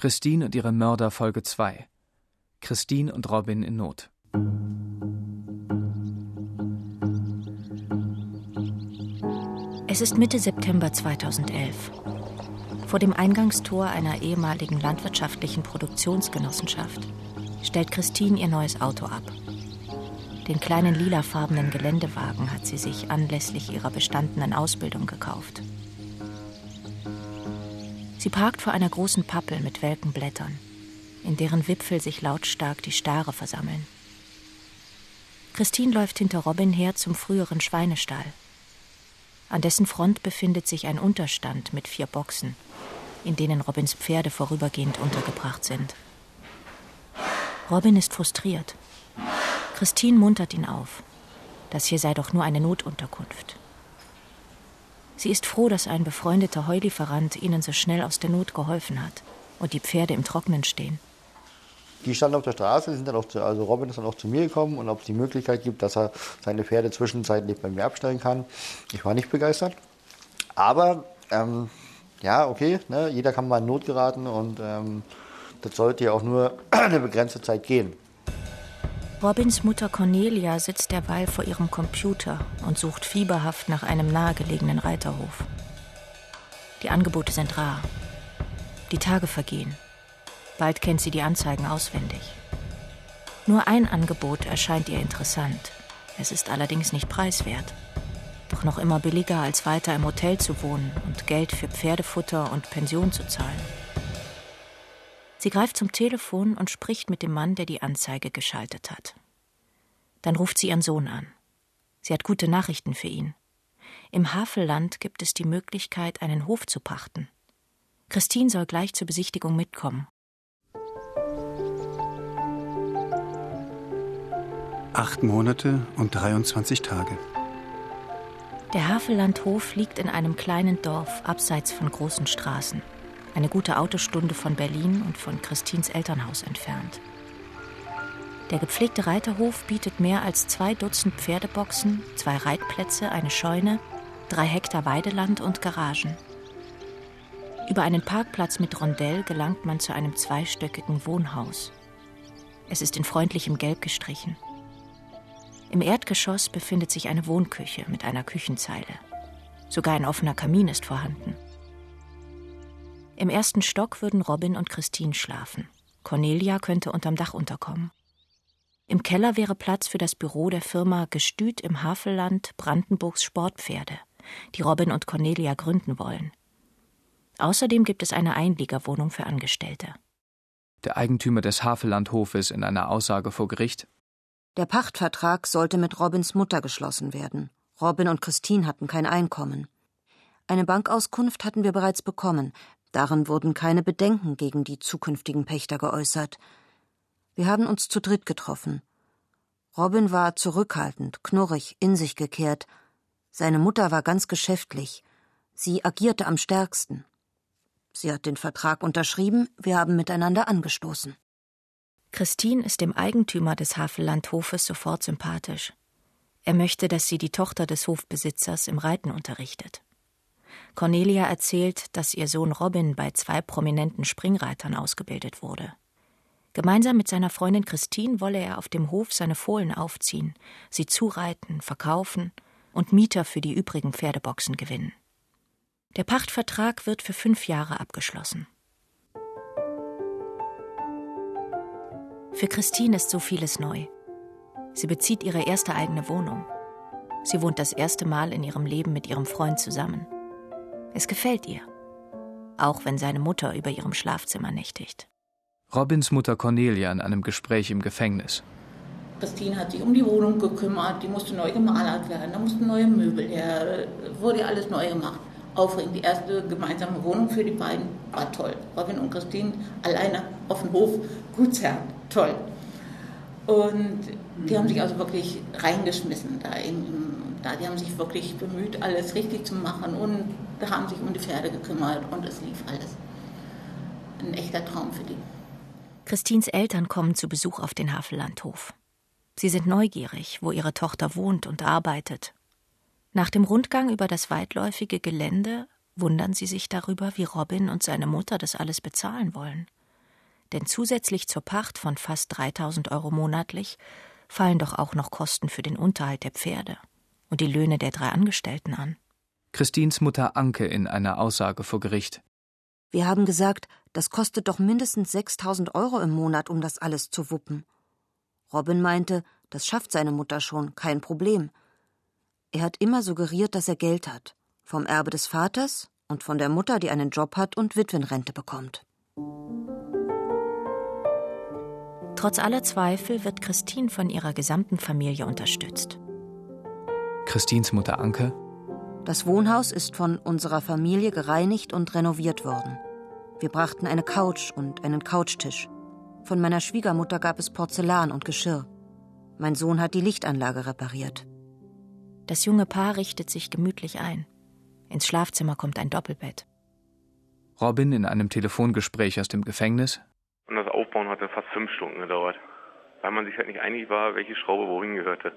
Christine und ihre Mörder Folge 2. Christine und Robin in Not. Es ist Mitte September 2011. Vor dem Eingangstor einer ehemaligen landwirtschaftlichen Produktionsgenossenschaft stellt Christine ihr neues Auto ab. Den kleinen lilafarbenen Geländewagen hat sie sich anlässlich ihrer bestandenen Ausbildung gekauft. Sie parkt vor einer großen Pappel mit welken Blättern, in deren Wipfel sich lautstark die Stare versammeln. Christine läuft hinter Robin her zum früheren Schweinestall. An dessen Front befindet sich ein Unterstand mit vier Boxen, in denen Robins Pferde vorübergehend untergebracht sind. Robin ist frustriert. Christine muntert ihn auf. Das hier sei doch nur eine Notunterkunft. Sie ist froh, dass ein befreundeter Heulieferant ihnen so schnell aus der Not geholfen hat und die Pferde im Trocknen stehen. Die standen auf der Straße, sind dann auch zu, also Robin ist dann auch zu mir gekommen und ob es die Möglichkeit gibt, dass er seine Pferde zwischenzeitlich bei mir abstellen kann. Ich war nicht begeistert. Aber ähm, ja, okay, ne, jeder kann mal in Not geraten und ähm, das sollte ja auch nur eine begrenzte Zeit gehen. Robins Mutter Cornelia sitzt derweil vor ihrem Computer und sucht fieberhaft nach einem nahegelegenen Reiterhof. Die Angebote sind rar. Die Tage vergehen. Bald kennt sie die Anzeigen auswendig. Nur ein Angebot erscheint ihr interessant. Es ist allerdings nicht preiswert. Doch noch immer billiger, als weiter im Hotel zu wohnen und Geld für Pferdefutter und Pension zu zahlen. Sie greift zum Telefon und spricht mit dem Mann, der die Anzeige geschaltet hat. Dann ruft sie ihren Sohn an. Sie hat gute Nachrichten für ihn. Im Havelland gibt es die Möglichkeit, einen Hof zu pachten. Christine soll gleich zur Besichtigung mitkommen. Acht Monate und 23 Tage. Der Havellandhof liegt in einem kleinen Dorf abseits von großen Straßen eine gute Autostunde von Berlin und von Christins Elternhaus entfernt. Der gepflegte Reiterhof bietet mehr als zwei Dutzend Pferdeboxen, zwei Reitplätze, eine Scheune, drei Hektar Weideland und Garagen. Über einen Parkplatz mit Rondell gelangt man zu einem zweistöckigen Wohnhaus. Es ist in freundlichem Gelb gestrichen. Im Erdgeschoss befindet sich eine Wohnküche mit einer Küchenzeile. Sogar ein offener Kamin ist vorhanden. Im ersten Stock würden Robin und Christine schlafen. Cornelia könnte unterm Dach unterkommen. Im Keller wäre Platz für das Büro der Firma Gestüt im Havelland Brandenburgs Sportpferde, die Robin und Cornelia gründen wollen. Außerdem gibt es eine Einliegerwohnung für Angestellte. Der Eigentümer des Havellandhofes in einer Aussage vor Gericht. Der Pachtvertrag sollte mit Robins Mutter geschlossen werden. Robin und Christine hatten kein Einkommen. Eine Bankauskunft hatten wir bereits bekommen. Darin wurden keine Bedenken gegen die zukünftigen Pächter geäußert. Wir haben uns zu dritt getroffen. Robin war zurückhaltend, knurrig, in sich gekehrt. Seine Mutter war ganz geschäftlich. Sie agierte am stärksten. Sie hat den Vertrag unterschrieben, wir haben miteinander angestoßen. Christine ist dem Eigentümer des Havellandhofes sofort sympathisch. Er möchte, dass sie die Tochter des Hofbesitzers im Reiten unterrichtet. Cornelia erzählt, dass ihr Sohn Robin bei zwei prominenten Springreitern ausgebildet wurde. Gemeinsam mit seiner Freundin Christine wolle er auf dem Hof seine Fohlen aufziehen, sie zureiten, verkaufen und Mieter für die übrigen Pferdeboxen gewinnen. Der Pachtvertrag wird für fünf Jahre abgeschlossen. Für Christine ist so vieles neu. Sie bezieht ihre erste eigene Wohnung. Sie wohnt das erste Mal in ihrem Leben mit ihrem Freund zusammen. Es gefällt ihr. Auch wenn seine Mutter über ihrem Schlafzimmer nächtigt. Robins Mutter Cornelia in einem Gespräch im Gefängnis. Christine hat sich um die Wohnung gekümmert, die musste neu gemalert werden, da mussten neue Möbel her, wurde alles neu gemacht. Aufregend, die erste gemeinsame Wohnung für die beiden war toll. Robin und Christine alleine auf dem Hof, Gutsherren, toll. Und die haben sich also wirklich reingeschmissen da in, da. Die haben sich wirklich bemüht, alles richtig zu machen und haben sich um die Pferde gekümmert und es lief alles. Ein echter Traum für die. Christines Eltern kommen zu Besuch auf den Havellandhof. Sie sind neugierig, wo ihre Tochter wohnt und arbeitet. Nach dem Rundgang über das weitläufige Gelände wundern sie sich darüber, wie Robin und seine Mutter das alles bezahlen wollen. Denn zusätzlich zur Pacht von fast 3000 Euro monatlich fallen doch auch noch Kosten für den Unterhalt der Pferde und die Löhne der drei Angestellten an. Christins Mutter Anke in einer Aussage vor Gericht. Wir haben gesagt, das kostet doch mindestens 6000 Euro im Monat, um das alles zu wuppen. Robin meinte, das schafft seine Mutter schon, kein Problem. Er hat immer suggeriert, dass er Geld hat. Vom Erbe des Vaters und von der Mutter, die einen Job hat und Witwenrente bekommt. Trotz aller Zweifel wird Christine von ihrer gesamten Familie unterstützt. Christins Mutter Anke. Das Wohnhaus ist von unserer Familie gereinigt und renoviert worden. Wir brachten eine Couch und einen Couchtisch. Von meiner Schwiegermutter gab es Porzellan und Geschirr. Mein Sohn hat die Lichtanlage repariert. Das junge Paar richtet sich gemütlich ein. Ins Schlafzimmer kommt ein Doppelbett. Robin in einem Telefongespräch aus dem Gefängnis. Und das Aufbauen hatte fast fünf Stunden gedauert, weil man sich halt nicht einig war, welche Schraube wohin gehörte.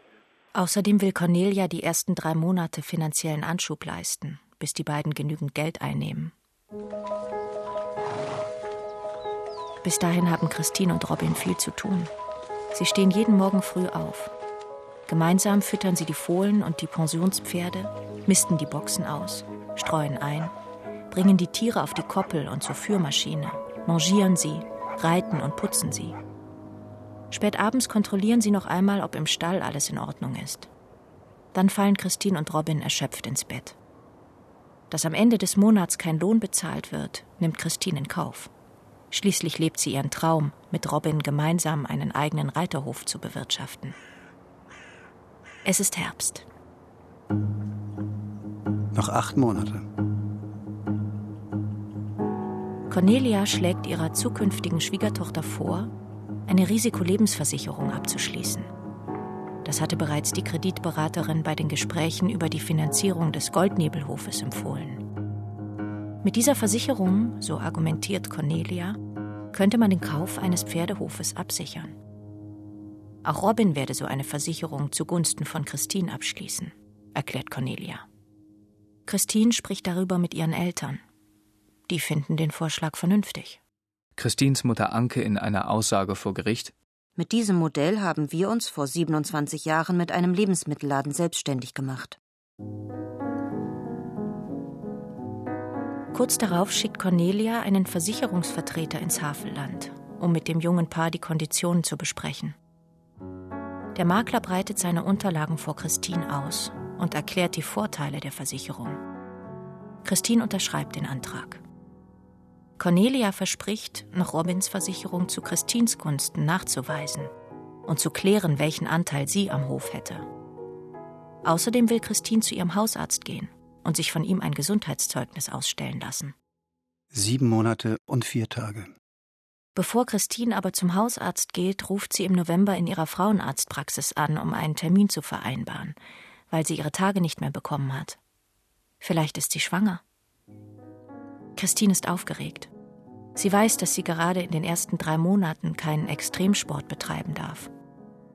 Außerdem will Cornelia die ersten drei Monate finanziellen Anschub leisten, bis die beiden genügend Geld einnehmen. Bis dahin haben Christine und Robin viel zu tun. Sie stehen jeden Morgen früh auf. Gemeinsam füttern sie die Fohlen und die Pensionspferde, misten die Boxen aus, streuen ein, bringen die Tiere auf die Koppel und zur Führmaschine, mangieren sie, reiten und putzen sie. Spät abends kontrollieren sie noch einmal, ob im Stall alles in Ordnung ist. Dann fallen Christine und Robin erschöpft ins Bett. Dass am Ende des Monats kein Lohn bezahlt wird, nimmt Christine in Kauf. Schließlich lebt sie ihren Traum, mit Robin gemeinsam einen eigenen Reiterhof zu bewirtschaften. Es ist Herbst. Noch acht Monate. Cornelia schlägt ihrer zukünftigen Schwiegertochter vor, eine Risikolebensversicherung abzuschließen. Das hatte bereits die Kreditberaterin bei den Gesprächen über die Finanzierung des Goldnebelhofes empfohlen. Mit dieser Versicherung, so argumentiert Cornelia, könnte man den Kauf eines Pferdehofes absichern. Auch Robin werde so eine Versicherung zugunsten von Christine abschließen, erklärt Cornelia. Christine spricht darüber mit ihren Eltern. Die finden den Vorschlag vernünftig. Christins Mutter Anke in einer Aussage vor Gericht. Mit diesem Modell haben wir uns vor 27 Jahren mit einem Lebensmittelladen selbstständig gemacht. Kurz darauf schickt Cornelia einen Versicherungsvertreter ins Havelland, um mit dem jungen Paar die Konditionen zu besprechen. Der Makler breitet seine Unterlagen vor Christine aus und erklärt die Vorteile der Versicherung. Christine unterschreibt den Antrag. Cornelia verspricht, noch Robins Versicherung zu Christins Gunsten nachzuweisen und zu klären, welchen Anteil sie am Hof hätte. Außerdem will Christine zu ihrem Hausarzt gehen und sich von ihm ein Gesundheitszeugnis ausstellen lassen. Sieben Monate und vier Tage. Bevor Christine aber zum Hausarzt geht, ruft sie im November in ihrer Frauenarztpraxis an, um einen Termin zu vereinbaren, weil sie ihre Tage nicht mehr bekommen hat. Vielleicht ist sie schwanger. Christine ist aufgeregt. Sie weiß, dass sie gerade in den ersten drei Monaten keinen Extremsport betreiben darf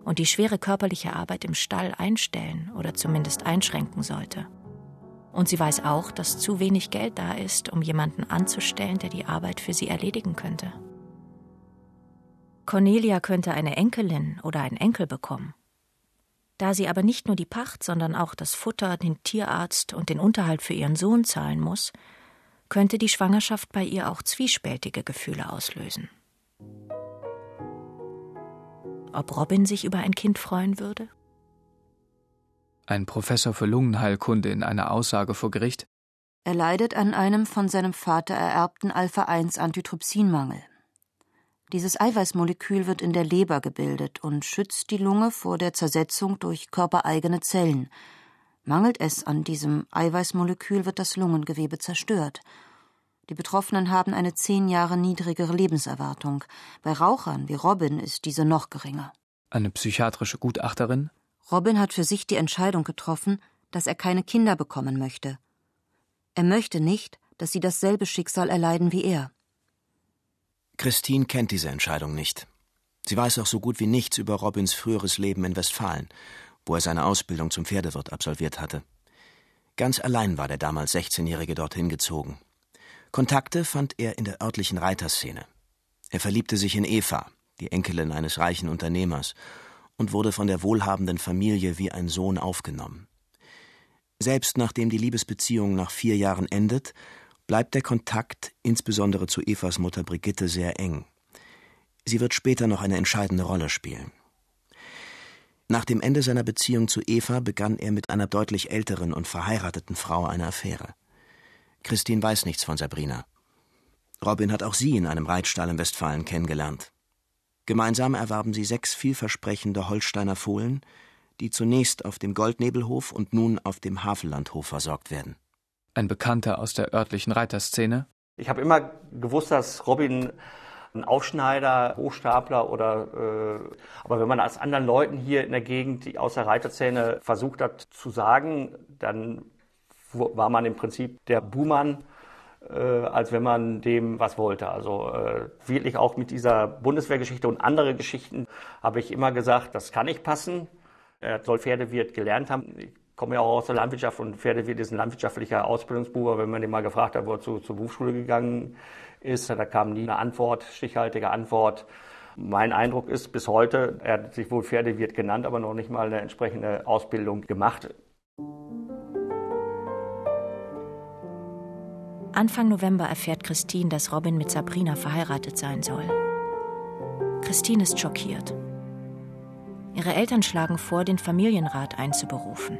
und die schwere körperliche Arbeit im Stall einstellen oder zumindest einschränken sollte. Und sie weiß auch, dass zu wenig Geld da ist, um jemanden anzustellen, der die Arbeit für sie erledigen könnte. Cornelia könnte eine Enkelin oder einen Enkel bekommen. Da sie aber nicht nur die Pacht, sondern auch das Futter, den Tierarzt und den Unterhalt für ihren Sohn zahlen muss, könnte die Schwangerschaft bei ihr auch zwiespältige Gefühle auslösen. Ob Robin sich über ein Kind freuen würde? Ein Professor für Lungenheilkunde in einer Aussage vor Gericht. Er leidet an einem von seinem Vater ererbten Alpha-1-Antitrypsinmangel. Dieses Eiweißmolekül wird in der Leber gebildet und schützt die Lunge vor der Zersetzung durch körpereigene Zellen, Mangelt es an diesem Eiweißmolekül, wird das Lungengewebe zerstört. Die Betroffenen haben eine zehn Jahre niedrigere Lebenserwartung. Bei Rauchern wie Robin ist diese noch geringer. Eine psychiatrische Gutachterin? Robin hat für sich die Entscheidung getroffen, dass er keine Kinder bekommen möchte. Er möchte nicht, dass sie dasselbe Schicksal erleiden wie er. Christine kennt diese Entscheidung nicht. Sie weiß auch so gut wie nichts über Robins früheres Leben in Westfalen wo er seine Ausbildung zum Pferdewirt absolviert hatte. Ganz allein war der damals 16-Jährige dorthin gezogen. Kontakte fand er in der örtlichen Reiterszene. Er verliebte sich in Eva, die Enkelin eines reichen Unternehmers, und wurde von der wohlhabenden Familie wie ein Sohn aufgenommen. Selbst nachdem die Liebesbeziehung nach vier Jahren endet, bleibt der Kontakt insbesondere zu Evas Mutter Brigitte sehr eng. Sie wird später noch eine entscheidende Rolle spielen. Nach dem Ende seiner Beziehung zu Eva begann er mit einer deutlich älteren und verheirateten Frau eine Affäre. Christine weiß nichts von Sabrina. Robin hat auch sie in einem Reitstall in Westfalen kennengelernt. Gemeinsam erwarben sie sechs vielversprechende Holsteiner Fohlen, die zunächst auf dem Goldnebelhof und nun auf dem Havellandhof versorgt werden. Ein Bekannter aus der örtlichen Reiterszene. Ich habe immer gewusst, dass Robin ein Aufschneider, Hochstapler oder äh, aber wenn man als anderen Leuten hier in der Gegend die aus der Reiterzähne versucht hat zu sagen, dann war man im Prinzip der Buhmann, äh, als wenn man dem was wollte. Also äh, wirklich auch mit dieser Bundeswehrgeschichte und andere Geschichten habe ich immer gesagt, das kann nicht passen. Er soll Pferdewirt gelernt haben. Ich komme ja auch aus der Landwirtschaft und Pferdewirt ist ein landwirtschaftlicher Ausbildungsbuch. Wenn man den mal gefragt hat, wo er zu, zur Berufsschule gegangen ist. Da kam nie eine Antwort, stichhaltige Antwort. Mein Eindruck ist bis heute, er hat sich wohl Pferdewirt genannt, aber noch nicht mal eine entsprechende Ausbildung gemacht. Anfang November erfährt Christine, dass Robin mit Sabrina verheiratet sein soll. Christine ist schockiert. Ihre Eltern schlagen vor, den Familienrat einzuberufen.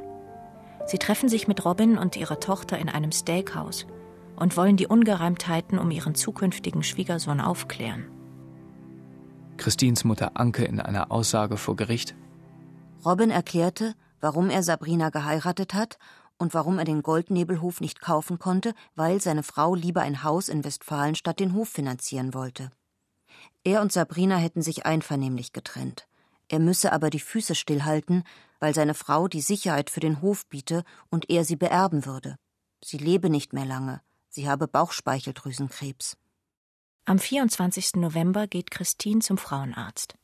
Sie treffen sich mit Robin und ihrer Tochter in einem Steakhouse und wollen die Ungereimtheiten um ihren zukünftigen Schwiegersohn aufklären. Christins Mutter Anke in einer Aussage vor Gericht. Robin erklärte, warum er Sabrina geheiratet hat und warum er den Goldnebelhof nicht kaufen konnte, weil seine Frau lieber ein Haus in Westfalen statt den Hof finanzieren wollte. Er und Sabrina hätten sich einvernehmlich getrennt. Er müsse aber die Füße stillhalten, weil seine Frau die Sicherheit für den Hof biete und er sie beerben würde. Sie lebe nicht mehr lange. Sie habe Bauchspeicheldrüsenkrebs. Am 24. November geht Christine zum Frauenarzt.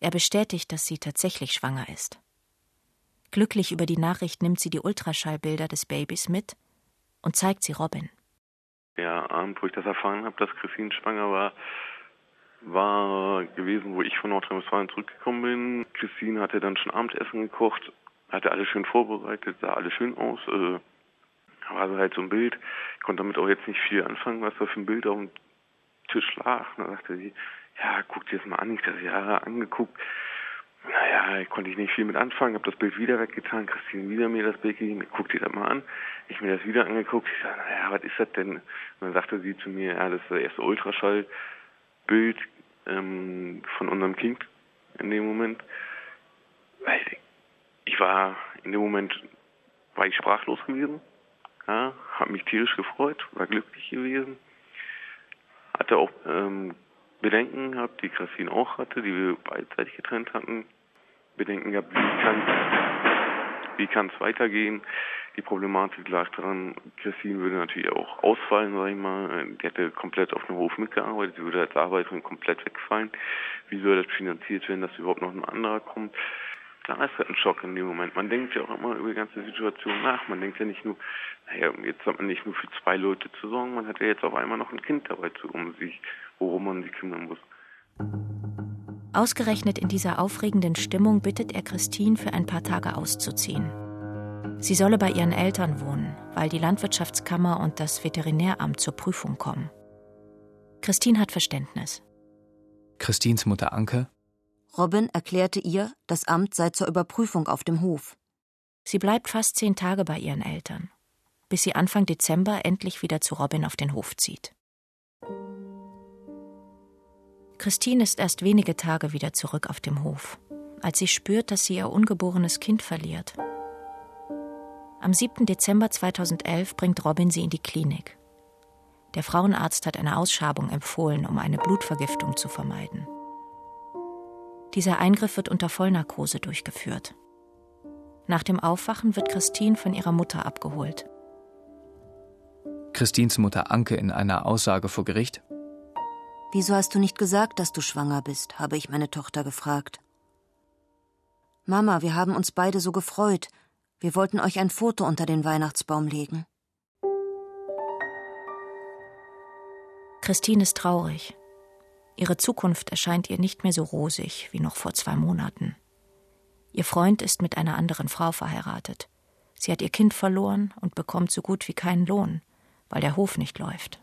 Er bestätigt, dass sie tatsächlich schwanger ist. Glücklich über die Nachricht nimmt sie die Ultraschallbilder des Babys mit und zeigt sie Robin. Der Abend, wo ich das erfahren habe, dass Christine schwanger war, war gewesen, wo ich von Nordrhein-Westfalen zurückgekommen bin. Christine hatte dann schon Abendessen gekocht, hatte alles schön vorbereitet, sah alles schön aus. Äh, war so halt so ein Bild. Ich konnte damit auch jetzt nicht viel anfangen, was da für ein Bild auf dem Tisch lag. Und dann sagte sie, ja, guck dir das mal an. Ich das ja angeguckt. Naja, konnte ich nicht viel mit anfangen, habe das Bild wieder weggetan, Christine wieder mir das Bild gegeben, guck dir das mal an. Ich mir das wieder angeguckt, ich sage, naja, was ist das denn? Und dann sagte sie zu mir, ja, das ist das erste Ultraschallbild ähm, von unserem Kind in dem Moment. Weil ich war in dem Moment, war ich sprachlos gewesen. Ja, habe mich tierisch gefreut, war glücklich gewesen. Hatte auch ähm, Bedenken gehabt, die Christine auch hatte, die wir beidseitig getrennt hatten. Bedenken gehabt, wie kann wie kann weitergehen. Die Problematik lag daran, Christine würde natürlich auch ausfallen, sag ich mal. Die hätte komplett auf dem Hof mitgearbeitet, sie würde als Arbeiterin komplett wegfallen. Wie soll das finanziert werden, dass überhaupt noch ein anderer kommt? klar ist halt ein Schock in dem Moment. Man denkt ja auch immer über die ganze Situation nach. Man denkt ja nicht nur, naja, jetzt hat man nicht nur für zwei Leute zu sorgen, man hat ja jetzt auf einmal noch ein Kind dabei, zu, um sich, worum man sich kümmern muss. Ausgerechnet in dieser aufregenden Stimmung bittet er Christine, für ein paar Tage auszuziehen. Sie solle bei ihren Eltern wohnen, weil die Landwirtschaftskammer und das Veterinäramt zur Prüfung kommen. Christine hat Verständnis. Christins Mutter Anke Robin erklärte ihr, das Amt sei zur Überprüfung auf dem Hof. Sie bleibt fast zehn Tage bei ihren Eltern, bis sie Anfang Dezember endlich wieder zu Robin auf den Hof zieht. Christine ist erst wenige Tage wieder zurück auf dem Hof, als sie spürt, dass sie ihr ungeborenes Kind verliert. Am 7. Dezember 2011 bringt Robin sie in die Klinik. Der Frauenarzt hat eine Ausschabung empfohlen, um eine Blutvergiftung zu vermeiden. Dieser Eingriff wird unter Vollnarkose durchgeführt. Nach dem Aufwachen wird Christine von ihrer Mutter abgeholt. Christins Mutter Anke in einer Aussage vor Gericht. Wieso hast du nicht gesagt, dass du schwanger bist? habe ich meine Tochter gefragt. Mama, wir haben uns beide so gefreut. Wir wollten euch ein Foto unter den Weihnachtsbaum legen. Christine ist traurig. Ihre Zukunft erscheint ihr nicht mehr so rosig wie noch vor zwei Monaten. Ihr Freund ist mit einer anderen Frau verheiratet. Sie hat ihr Kind verloren und bekommt so gut wie keinen Lohn, weil der Hof nicht läuft.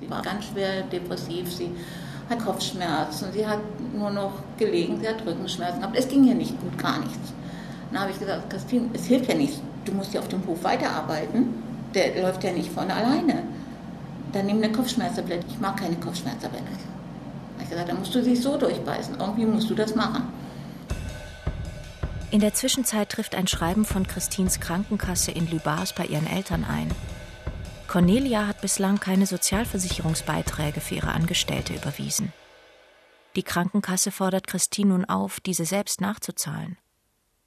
Sie war ganz schwer depressiv, sie hat Kopfschmerzen, sie hat nur noch gelegen, sie hat Rückenschmerzen, aber es ging ihr nicht gut, gar nichts. Dann habe ich gesagt, Christine, es hilft ja nichts, du musst ja auf dem Hof weiterarbeiten, der läuft ja nicht von alleine. Dann nimm eine Kopfschmerztablette, ich mag keine Kopfschmerztablette. Ich gesagt, dann musst du dich so durchbeißen, irgendwie musst du das machen. In der Zwischenzeit trifft ein Schreiben von Christins Krankenkasse in Lübars bei ihren Eltern ein. Cornelia hat bislang keine Sozialversicherungsbeiträge für ihre Angestellte überwiesen. Die Krankenkasse fordert Christine nun auf, diese selbst nachzuzahlen.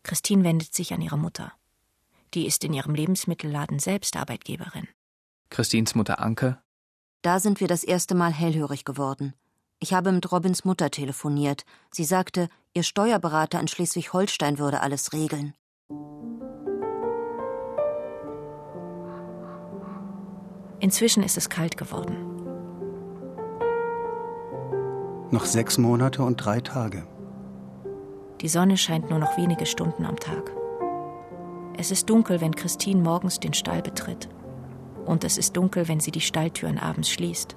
Christine wendet sich an ihre Mutter. Die ist in ihrem Lebensmittelladen selbst Arbeitgeberin. Christins Mutter Anke. Da sind wir das erste Mal hellhörig geworden. Ich habe mit Robins Mutter telefoniert. Sie sagte, ihr Steuerberater in Schleswig-Holstein würde alles regeln. Inzwischen ist es kalt geworden. Noch sechs Monate und drei Tage. Die Sonne scheint nur noch wenige Stunden am Tag. Es ist dunkel, wenn Christine morgens den Stall betritt. Und es ist dunkel, wenn sie die Stalltüren abends schließt.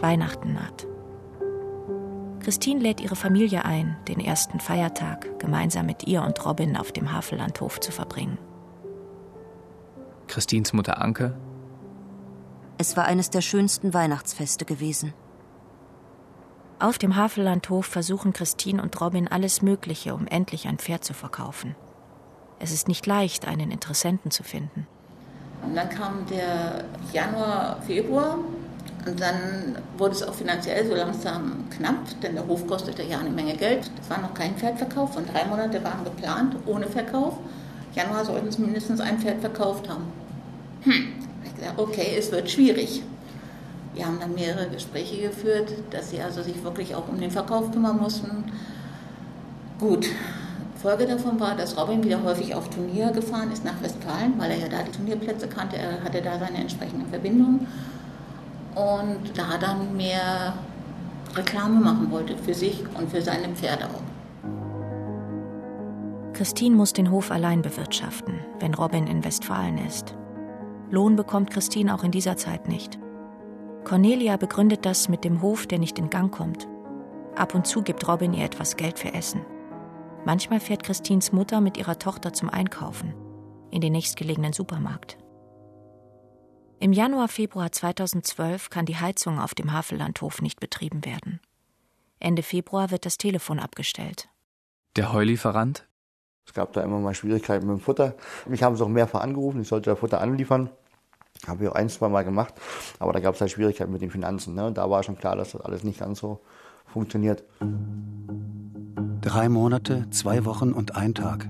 Weihnachten naht. Christine lädt ihre Familie ein, den ersten Feiertag gemeinsam mit ihr und Robin auf dem Havellandhof zu verbringen. Christins Mutter Anke es war eines der schönsten Weihnachtsfeste gewesen. Auf dem Havellandhof versuchen Christine und Robin alles Mögliche, um endlich ein Pferd zu verkaufen. Es ist nicht leicht, einen Interessenten zu finden. Und dann kam der Januar, Februar und dann wurde es auch finanziell so langsam knapp, denn der Hof kostete ja eine Menge Geld. Es war noch kein Pferdverkauf und drei Monate waren geplant ohne Verkauf. Januar sollten sie mindestens ein Pferd verkauft haben. Hm, gesagt, okay, es wird schwierig. Wir haben dann mehrere Gespräche geführt, dass sie also sich wirklich auch um den Verkauf kümmern mussten. Gut, Folge davon war, dass Robin wieder häufig auf Turnier gefahren ist nach Westfalen, weil er ja da die Turnierplätze kannte. Er hatte da seine entsprechenden Verbindungen und da dann mehr Reklame machen wollte für sich und für seine Pferde auch. Christine muss den Hof allein bewirtschaften, wenn Robin in Westfalen ist. Lohn bekommt Christine auch in dieser Zeit nicht. Cornelia begründet das mit dem Hof, der nicht in Gang kommt. Ab und zu gibt Robin ihr etwas Geld für Essen. Manchmal fährt Christines Mutter mit ihrer Tochter zum Einkaufen, in den nächstgelegenen Supermarkt. Im Januar, Februar 2012 kann die Heizung auf dem Havellandhof nicht betrieben werden. Ende Februar wird das Telefon abgestellt. Der Heulieferant es gab da immer mal Schwierigkeiten mit dem Futter. Mich haben sie auch mehrfach angerufen, ich sollte da Futter anliefern. Habe ich auch ein, zwei Mal gemacht, aber da gab es halt Schwierigkeiten mit den Finanzen. Ne? Und da war schon klar, dass das alles nicht ganz so funktioniert. Drei Monate, zwei Wochen und ein Tag.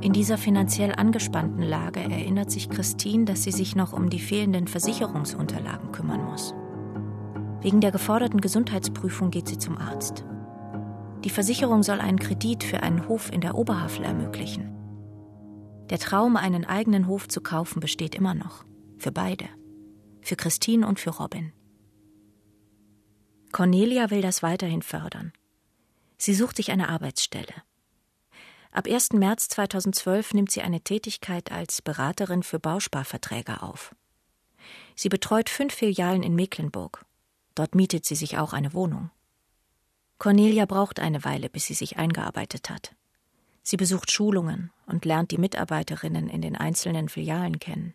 In dieser finanziell angespannten Lage erinnert sich Christine, dass sie sich noch um die fehlenden Versicherungsunterlagen kümmern muss. Wegen der geforderten Gesundheitsprüfung geht sie zum Arzt. Die Versicherung soll einen Kredit für einen Hof in der Oberhavel ermöglichen. Der Traum, einen eigenen Hof zu kaufen, besteht immer noch. Für beide. Für Christine und für Robin. Cornelia will das weiterhin fördern. Sie sucht sich eine Arbeitsstelle. Ab 1. März 2012 nimmt sie eine Tätigkeit als Beraterin für Bausparverträge auf. Sie betreut fünf Filialen in Mecklenburg. Dort mietet sie sich auch eine Wohnung. Cornelia braucht eine Weile, bis sie sich eingearbeitet hat. Sie besucht Schulungen und lernt die Mitarbeiterinnen in den einzelnen Filialen kennen.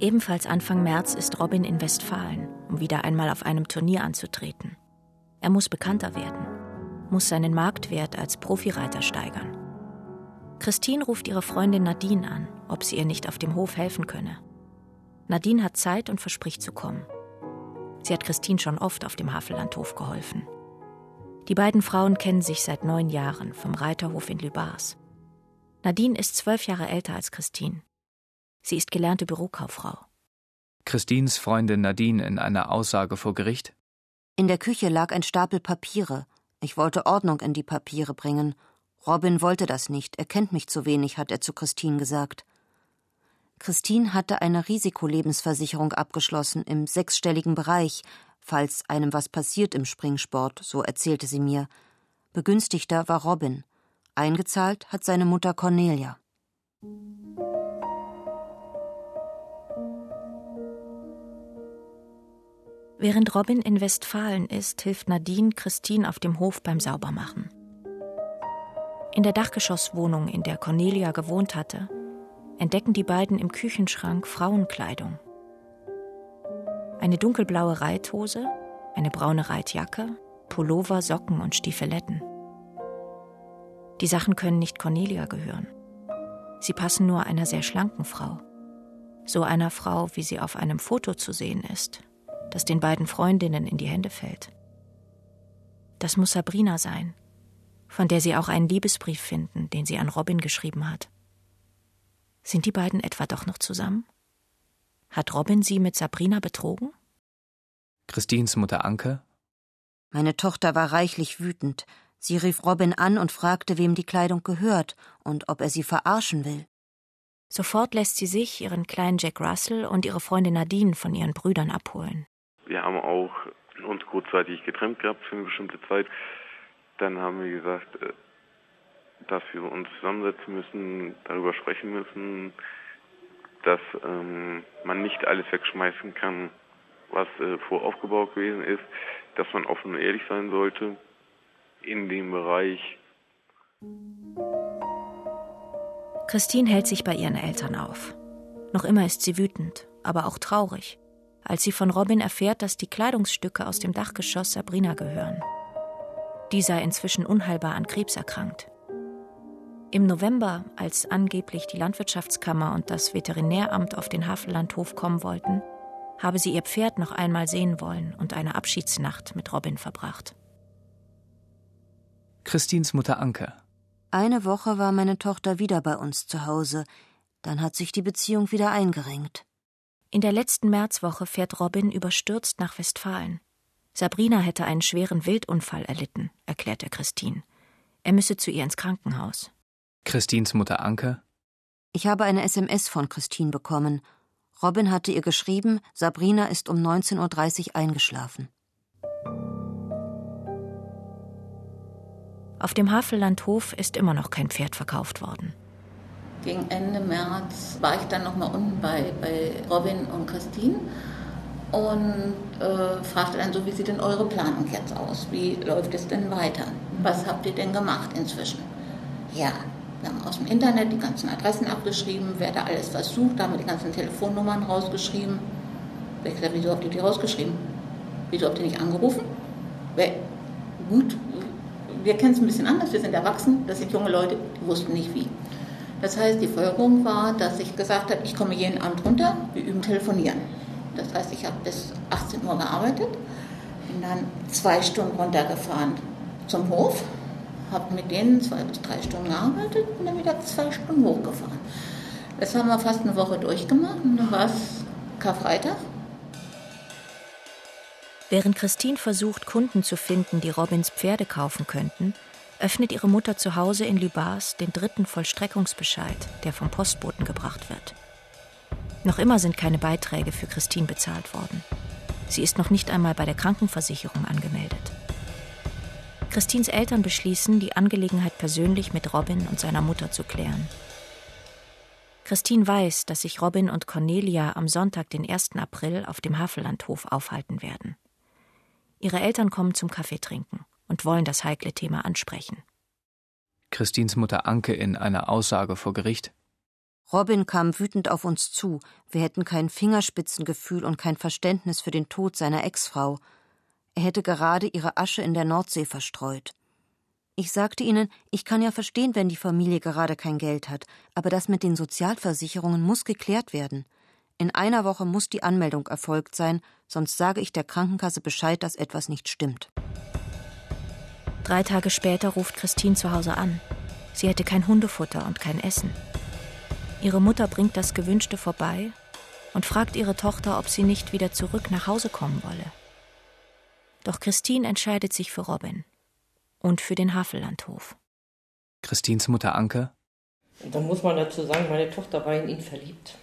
Ebenfalls Anfang März ist Robin in Westfalen, um wieder einmal auf einem Turnier anzutreten. Er muss bekannter werden, muss seinen Marktwert als Profireiter steigern. Christine ruft ihre Freundin Nadine an, ob sie ihr nicht auf dem Hof helfen könne. Nadine hat Zeit und verspricht zu kommen. Sie hat Christine schon oft auf dem Havellandhof geholfen. Die beiden Frauen kennen sich seit neun Jahren vom Reiterhof in Lübars. Nadine ist zwölf Jahre älter als Christine. Sie ist gelernte Bürokauffrau. Christines Freundin Nadine in einer Aussage vor Gericht. In der Küche lag ein Stapel Papiere. Ich wollte Ordnung in die Papiere bringen. Robin wollte das nicht. Er kennt mich zu wenig, hat er zu Christine gesagt. Christine hatte eine Risikolebensversicherung abgeschlossen im sechsstelligen Bereich, falls einem was passiert im Springsport, so erzählte sie mir. Begünstigter war Robin. Eingezahlt hat seine Mutter Cornelia. Während Robin in Westfalen ist, hilft Nadine Christine auf dem Hof beim Saubermachen. In der Dachgeschosswohnung, in der Cornelia gewohnt hatte, entdecken die beiden im Küchenschrank Frauenkleidung. Eine dunkelblaue Reithose, eine braune Reitjacke, Pullover, Socken und Stiefeletten. Die Sachen können nicht Cornelia gehören. Sie passen nur einer sehr schlanken Frau. So einer Frau, wie sie auf einem Foto zu sehen ist, das den beiden Freundinnen in die Hände fällt. Das muss Sabrina sein, von der sie auch einen Liebesbrief finden, den sie an Robin geschrieben hat. Sind die beiden etwa doch noch zusammen? Hat Robin sie mit Sabrina betrogen? Christins Mutter Anke. Meine Tochter war reichlich wütend. Sie rief Robin an und fragte, wem die Kleidung gehört und ob er sie verarschen will. Sofort lässt sie sich, ihren kleinen Jack Russell und ihre Freundin Nadine von ihren Brüdern abholen. Wir haben auch uns kurzzeitig getrennt gehabt für eine bestimmte Zeit. Dann haben wir gesagt, dass wir uns zusammensetzen müssen, darüber sprechen müssen, dass ähm, man nicht alles wegschmeißen kann, was äh, voraufgebaut gewesen ist, dass man offen und ehrlich sein sollte in dem Bereich. Christine hält sich bei ihren Eltern auf. Noch immer ist sie wütend, aber auch traurig, als sie von Robin erfährt, dass die Kleidungsstücke aus dem Dachgeschoss Sabrina gehören. Die sei inzwischen unheilbar an Krebs erkrankt. Im November, als angeblich die Landwirtschaftskammer und das Veterinäramt auf den Havellandhof kommen wollten, habe sie ihr Pferd noch einmal sehen wollen und eine Abschiedsnacht mit Robin verbracht. Christins Mutter Anke. Eine Woche war meine Tochter wieder bei uns zu Hause. Dann hat sich die Beziehung wieder eingerengt. In der letzten Märzwoche fährt Robin überstürzt nach Westfalen. Sabrina hätte einen schweren Wildunfall erlitten, erklärte Christine. Er müsse zu ihr ins Krankenhaus. Christins Mutter Anke. Ich habe eine SMS von Christine bekommen. Robin hatte ihr geschrieben, Sabrina ist um 19.30 Uhr eingeschlafen. Auf dem Havellandhof ist immer noch kein Pferd verkauft worden. Gegen Ende März war ich dann noch mal unten bei, bei Robin und Christine und äh, fragte dann so, wie sieht denn eure Planung jetzt aus? Wie läuft es denn weiter? Was habt ihr denn gemacht inzwischen? Ja, aus dem Internet die ganzen Adressen abgeschrieben, wer da alles versucht, da haben wir die ganzen Telefonnummern rausgeschrieben. Ich gesagt, wieso habt ihr die rausgeschrieben? Wieso habt ihr nicht angerufen? Weil, gut, wir kennen es ein bisschen anders, wir sind erwachsen, das sind junge Leute, die wussten nicht wie. Das heißt, die Folgerung war, dass ich gesagt habe, ich komme jeden Abend runter, wir üben telefonieren. Das heißt, ich habe bis 18 Uhr gearbeitet, bin dann zwei Stunden runtergefahren zum Hof, habe mit denen zwei bis drei Stunden gearbeitet und dann wieder zwei Stunden hochgefahren. Das haben wir fast eine Woche durchgemacht und dann war es Karfreitag. Während Christine versucht, Kunden zu finden, die Robins Pferde kaufen könnten, öffnet ihre Mutter zu Hause in Lübars den dritten Vollstreckungsbescheid, der vom Postboten gebracht wird. Noch immer sind keine Beiträge für Christine bezahlt worden. Sie ist noch nicht einmal bei der Krankenversicherung angemeldet. Christines Eltern beschließen, die Angelegenheit persönlich mit Robin und seiner Mutter zu klären. Christine weiß, dass sich Robin und Cornelia am Sonntag, den 1. April, auf dem Havellandhof aufhalten werden. Ihre Eltern kommen zum Kaffee trinken und wollen das heikle Thema ansprechen. Christins Mutter Anke in einer Aussage vor Gericht. Robin kam wütend auf uns zu. Wir hätten kein Fingerspitzengefühl und kein Verständnis für den Tod seiner Ex-Frau. Er hätte gerade ihre Asche in der Nordsee verstreut. Ich sagte ihnen, ich kann ja verstehen, wenn die Familie gerade kein Geld hat, aber das mit den Sozialversicherungen muss geklärt werden. In einer Woche muss die Anmeldung erfolgt sein, sonst sage ich der Krankenkasse Bescheid, dass etwas nicht stimmt. Drei Tage später ruft Christine zu Hause an. Sie hätte kein Hundefutter und kein Essen. Ihre Mutter bringt das Gewünschte vorbei und fragt ihre Tochter, ob sie nicht wieder zurück nach Hause kommen wolle. Doch Christine entscheidet sich für Robin und für den Havellandhof. Christins Mutter Anke. Da muss man dazu sagen, meine Tochter war in ihn verliebt.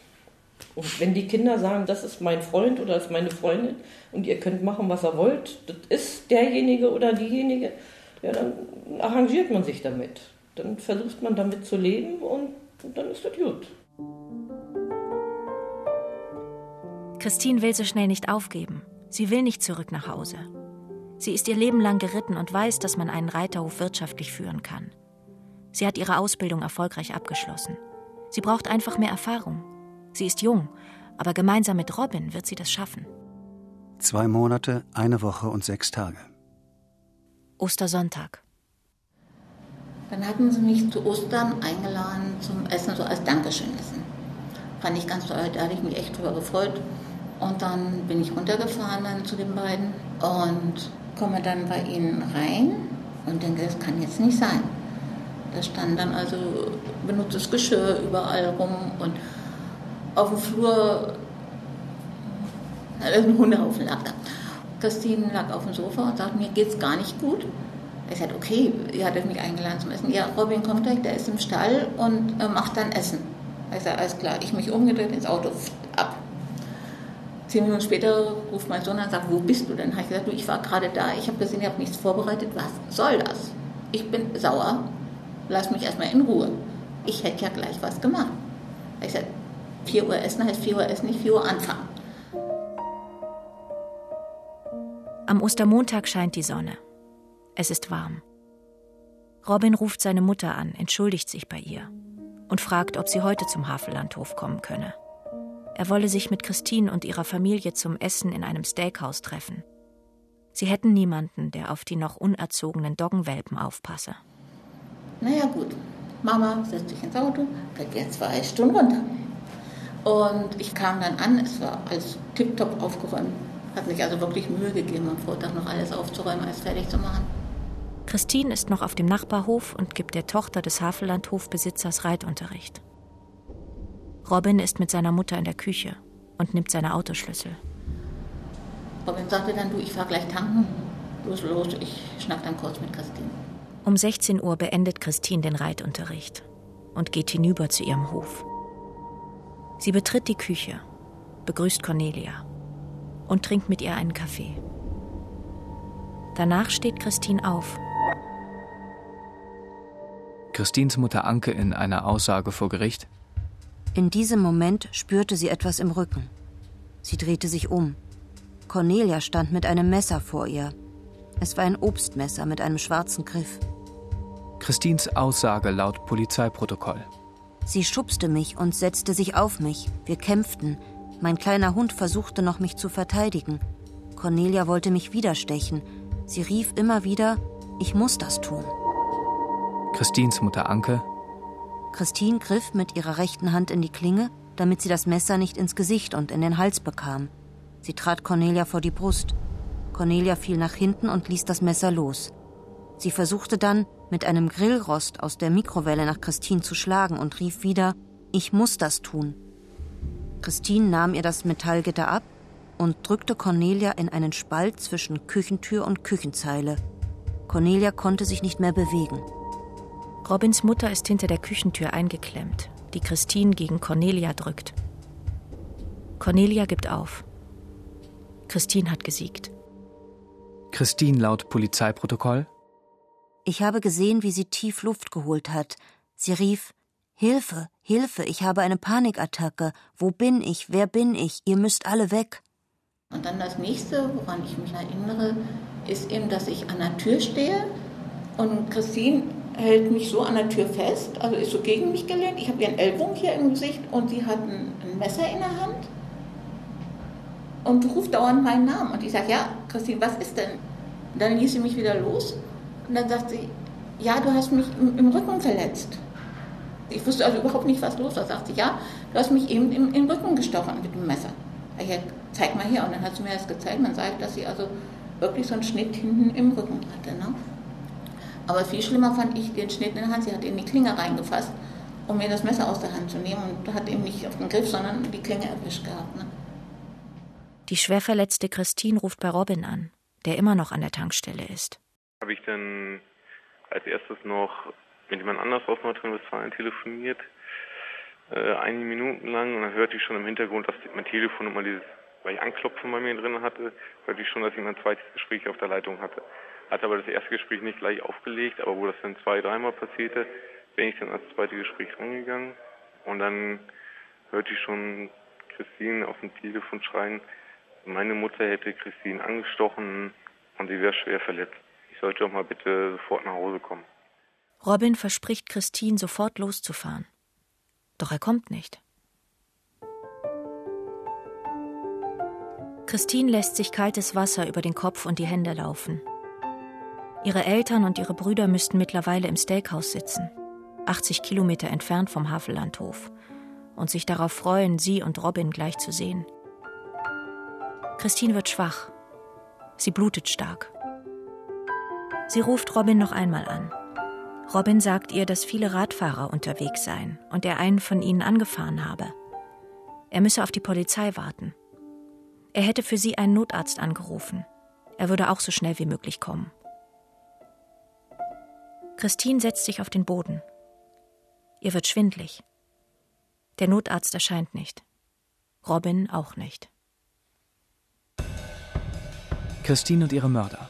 Und wenn die Kinder sagen, das ist mein Freund oder das ist meine Freundin und ihr könnt machen, was ihr wollt, das ist derjenige oder diejenige, ja, dann arrangiert man sich damit. Dann versucht man damit zu leben und, und dann ist das gut. Christine will so schnell nicht aufgeben. Sie will nicht zurück nach Hause. Sie ist ihr Leben lang geritten und weiß, dass man einen Reiterhof wirtschaftlich führen kann. Sie hat ihre Ausbildung erfolgreich abgeschlossen. Sie braucht einfach mehr Erfahrung. Sie ist jung, aber gemeinsam mit Robin wird sie das schaffen. Zwei Monate, eine Woche und sechs Tage. Ostersonntag. Dann hatten sie mich zu Ostern eingeladen zum Essen, so als Dankeschön-Essen. Fand ich ganz toll, da hatte ich mich echt drüber gefreut. Und dann bin ich runtergefahren dann zu den beiden und komme dann bei ihnen rein und denke, das kann jetzt nicht sein. Da stand dann also benutztes Geschirr überall rum und auf dem Flur ein Hundehaufen lag da. Christine lag auf dem Sofa und sagte, mir geht's gar nicht gut. Ich sagte, okay, ihr hattet mich eingeladen zum Essen. Ja, Robin kommt gleich, der ist im Stall und äh, macht dann Essen. Ich sage, alles klar. Ich mich umgedreht ins Auto. Zehn Minuten später ruft mein Sohn an und sagt, wo bist du denn? Habe ich gesagt, du, ich war gerade da, ich habe gesehen, ihr habt nichts vorbereitet. Was soll das? Ich bin sauer, lass mich erstmal in Ruhe. Ich hätte ja gleich was gemacht. Ich sagte, 4 Uhr essen heißt 4 Uhr essen, nicht 4 Uhr anfangen. Am Ostermontag scheint die Sonne. Es ist warm. Robin ruft seine Mutter an, entschuldigt sich bei ihr und fragt, ob sie heute zum Havellandhof kommen könne. Er wolle sich mit Christine und ihrer Familie zum Essen in einem Steakhouse treffen. Sie hätten niemanden, der auf die noch unerzogenen Doggenwelpen aufpasse. Naja, gut. Mama setzt sich ins Auto, fährt jetzt zwei Stunden runter. Und ich kam dann an, es war alles tiptop aufgeräumt. Hat sich also wirklich Mühe gegeben, am Vortag noch alles aufzuräumen, alles fertig zu machen. Christine ist noch auf dem Nachbarhof und gibt der Tochter des Havellandhofbesitzers Reitunterricht. Robin ist mit seiner Mutter in der Küche und nimmt seine Autoschlüssel. Robin sagte dann, du, ich fahr gleich tanken. Los, los, ich schnack dann kurz mit Christine. Um 16 Uhr beendet Christine den Reitunterricht und geht hinüber zu ihrem Hof. Sie betritt die Küche, begrüßt Cornelia und trinkt mit ihr einen Kaffee. Danach steht Christine auf. Christines Mutter Anke in einer Aussage vor Gericht. In diesem Moment spürte sie etwas im Rücken. Sie drehte sich um. Cornelia stand mit einem Messer vor ihr. Es war ein Obstmesser mit einem schwarzen Griff. Christines Aussage laut Polizeiprotokoll. Sie schubste mich und setzte sich auf mich. Wir kämpften. Mein kleiner Hund versuchte noch, mich zu verteidigen. Cornelia wollte mich wieder stechen. Sie rief immer wieder, ich muss das tun. Christines Mutter Anke. Christine griff mit ihrer rechten Hand in die Klinge, damit sie das Messer nicht ins Gesicht und in den Hals bekam. Sie trat Cornelia vor die Brust. Cornelia fiel nach hinten und ließ das Messer los. Sie versuchte dann, mit einem Grillrost aus der Mikrowelle nach Christine zu schlagen und rief wieder, ich muss das tun. Christine nahm ihr das Metallgitter ab und drückte Cornelia in einen Spalt zwischen Küchentür und Küchenzeile. Cornelia konnte sich nicht mehr bewegen. Robins Mutter ist hinter der Küchentür eingeklemmt, die Christine gegen Cornelia drückt. Cornelia gibt auf. Christine hat gesiegt. Christine laut Polizeiprotokoll. Ich habe gesehen, wie sie tief Luft geholt hat. Sie rief Hilfe, Hilfe, ich habe eine Panikattacke. Wo bin ich? Wer bin ich? Ihr müsst alle weg. Und dann das nächste, woran ich mich erinnere, ist eben, dass ich an der Tür stehe und Christine hält mich so an der Tür fest, also ist so gegen mich gelehnt. Ich habe ihren Ellbogen hier im Gesicht und sie hat ein, ein Messer in der Hand und ruft dauernd meinen Namen. Und ich sage, ja, Christine, was ist denn? Und dann ließ sie mich wieder los und dann sagt sie, ja, du hast mich im, im Rücken verletzt. Ich wusste also überhaupt nicht, was los war. Sagt sie, ja, du hast mich eben im, im Rücken gestochen mit dem Messer. Ich sag, zeig mal her. Und dann hat sie mir das gezeigt. Man sagt, dass sie also wirklich so einen Schnitt hinten im Rücken hatte. Ne? Aber viel schlimmer fand ich den Schnitt in der Hand. Sie hat in die Klinge reingefasst, um mir das Messer aus der Hand zu nehmen. Und hat eben nicht auf den Griff, sondern die Klinge erwischt gehabt. Ne? Die schwer verletzte Christine ruft bei Robin an, der immer noch an der Tankstelle ist. Habe ich dann als erstes noch mit jemand anders aus Nordrhein-Westfalen telefoniert äh, einige Minuten lang und dann hörte ich schon im Hintergrund, dass mein Telefon immer dieses, weil ich Anklopfen bei mir drin hatte, hörte ich schon, dass ich mein zweites Gespräch auf der Leitung hatte. Hatte aber das erste Gespräch nicht gleich aufgelegt, aber wo das dann zwei, dreimal passierte, bin ich dann als zweite Gespräch rangegangen und dann hörte ich schon Christine auf dem Telefon schreien, meine Mutter hätte Christine angestochen und sie wäre schwer verletzt. Ich sollte doch mal bitte sofort nach Hause kommen. Robin verspricht Christine, sofort loszufahren. Doch er kommt nicht. Christine lässt sich kaltes Wasser über den Kopf und die Hände laufen. Ihre Eltern und ihre Brüder müssten mittlerweile im Steakhouse sitzen, 80 Kilometer entfernt vom Havellandhof, und sich darauf freuen, sie und Robin gleich zu sehen. Christine wird schwach. Sie blutet stark. Sie ruft Robin noch einmal an. Robin sagt ihr, dass viele Radfahrer unterwegs seien und er einen von ihnen angefahren habe. Er müsse auf die Polizei warten. Er hätte für sie einen Notarzt angerufen. Er würde auch so schnell wie möglich kommen. Christine setzt sich auf den Boden. Ihr wird schwindlig. Der Notarzt erscheint nicht. Robin auch nicht. Christine und ihre Mörder.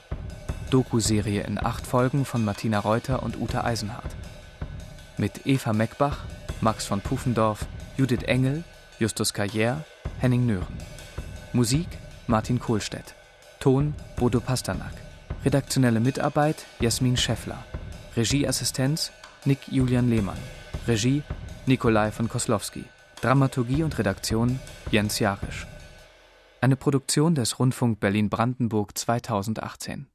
Doku-Serie in acht Folgen von Martina Reuter und Uta Eisenhardt. Mit Eva Meckbach, Max von Pufendorf, Judith Engel, Justus Carrière, Henning Nören. Musik Martin Kohlstedt. Ton Bodo Pasternak. Redaktionelle Mitarbeit Jasmin Scheffler. Regieassistenz Nick Julian Lehmann. Regie Nikolai von Koslowski. Dramaturgie und Redaktion Jens Jarisch. Eine Produktion des Rundfunk Berlin-Brandenburg 2018.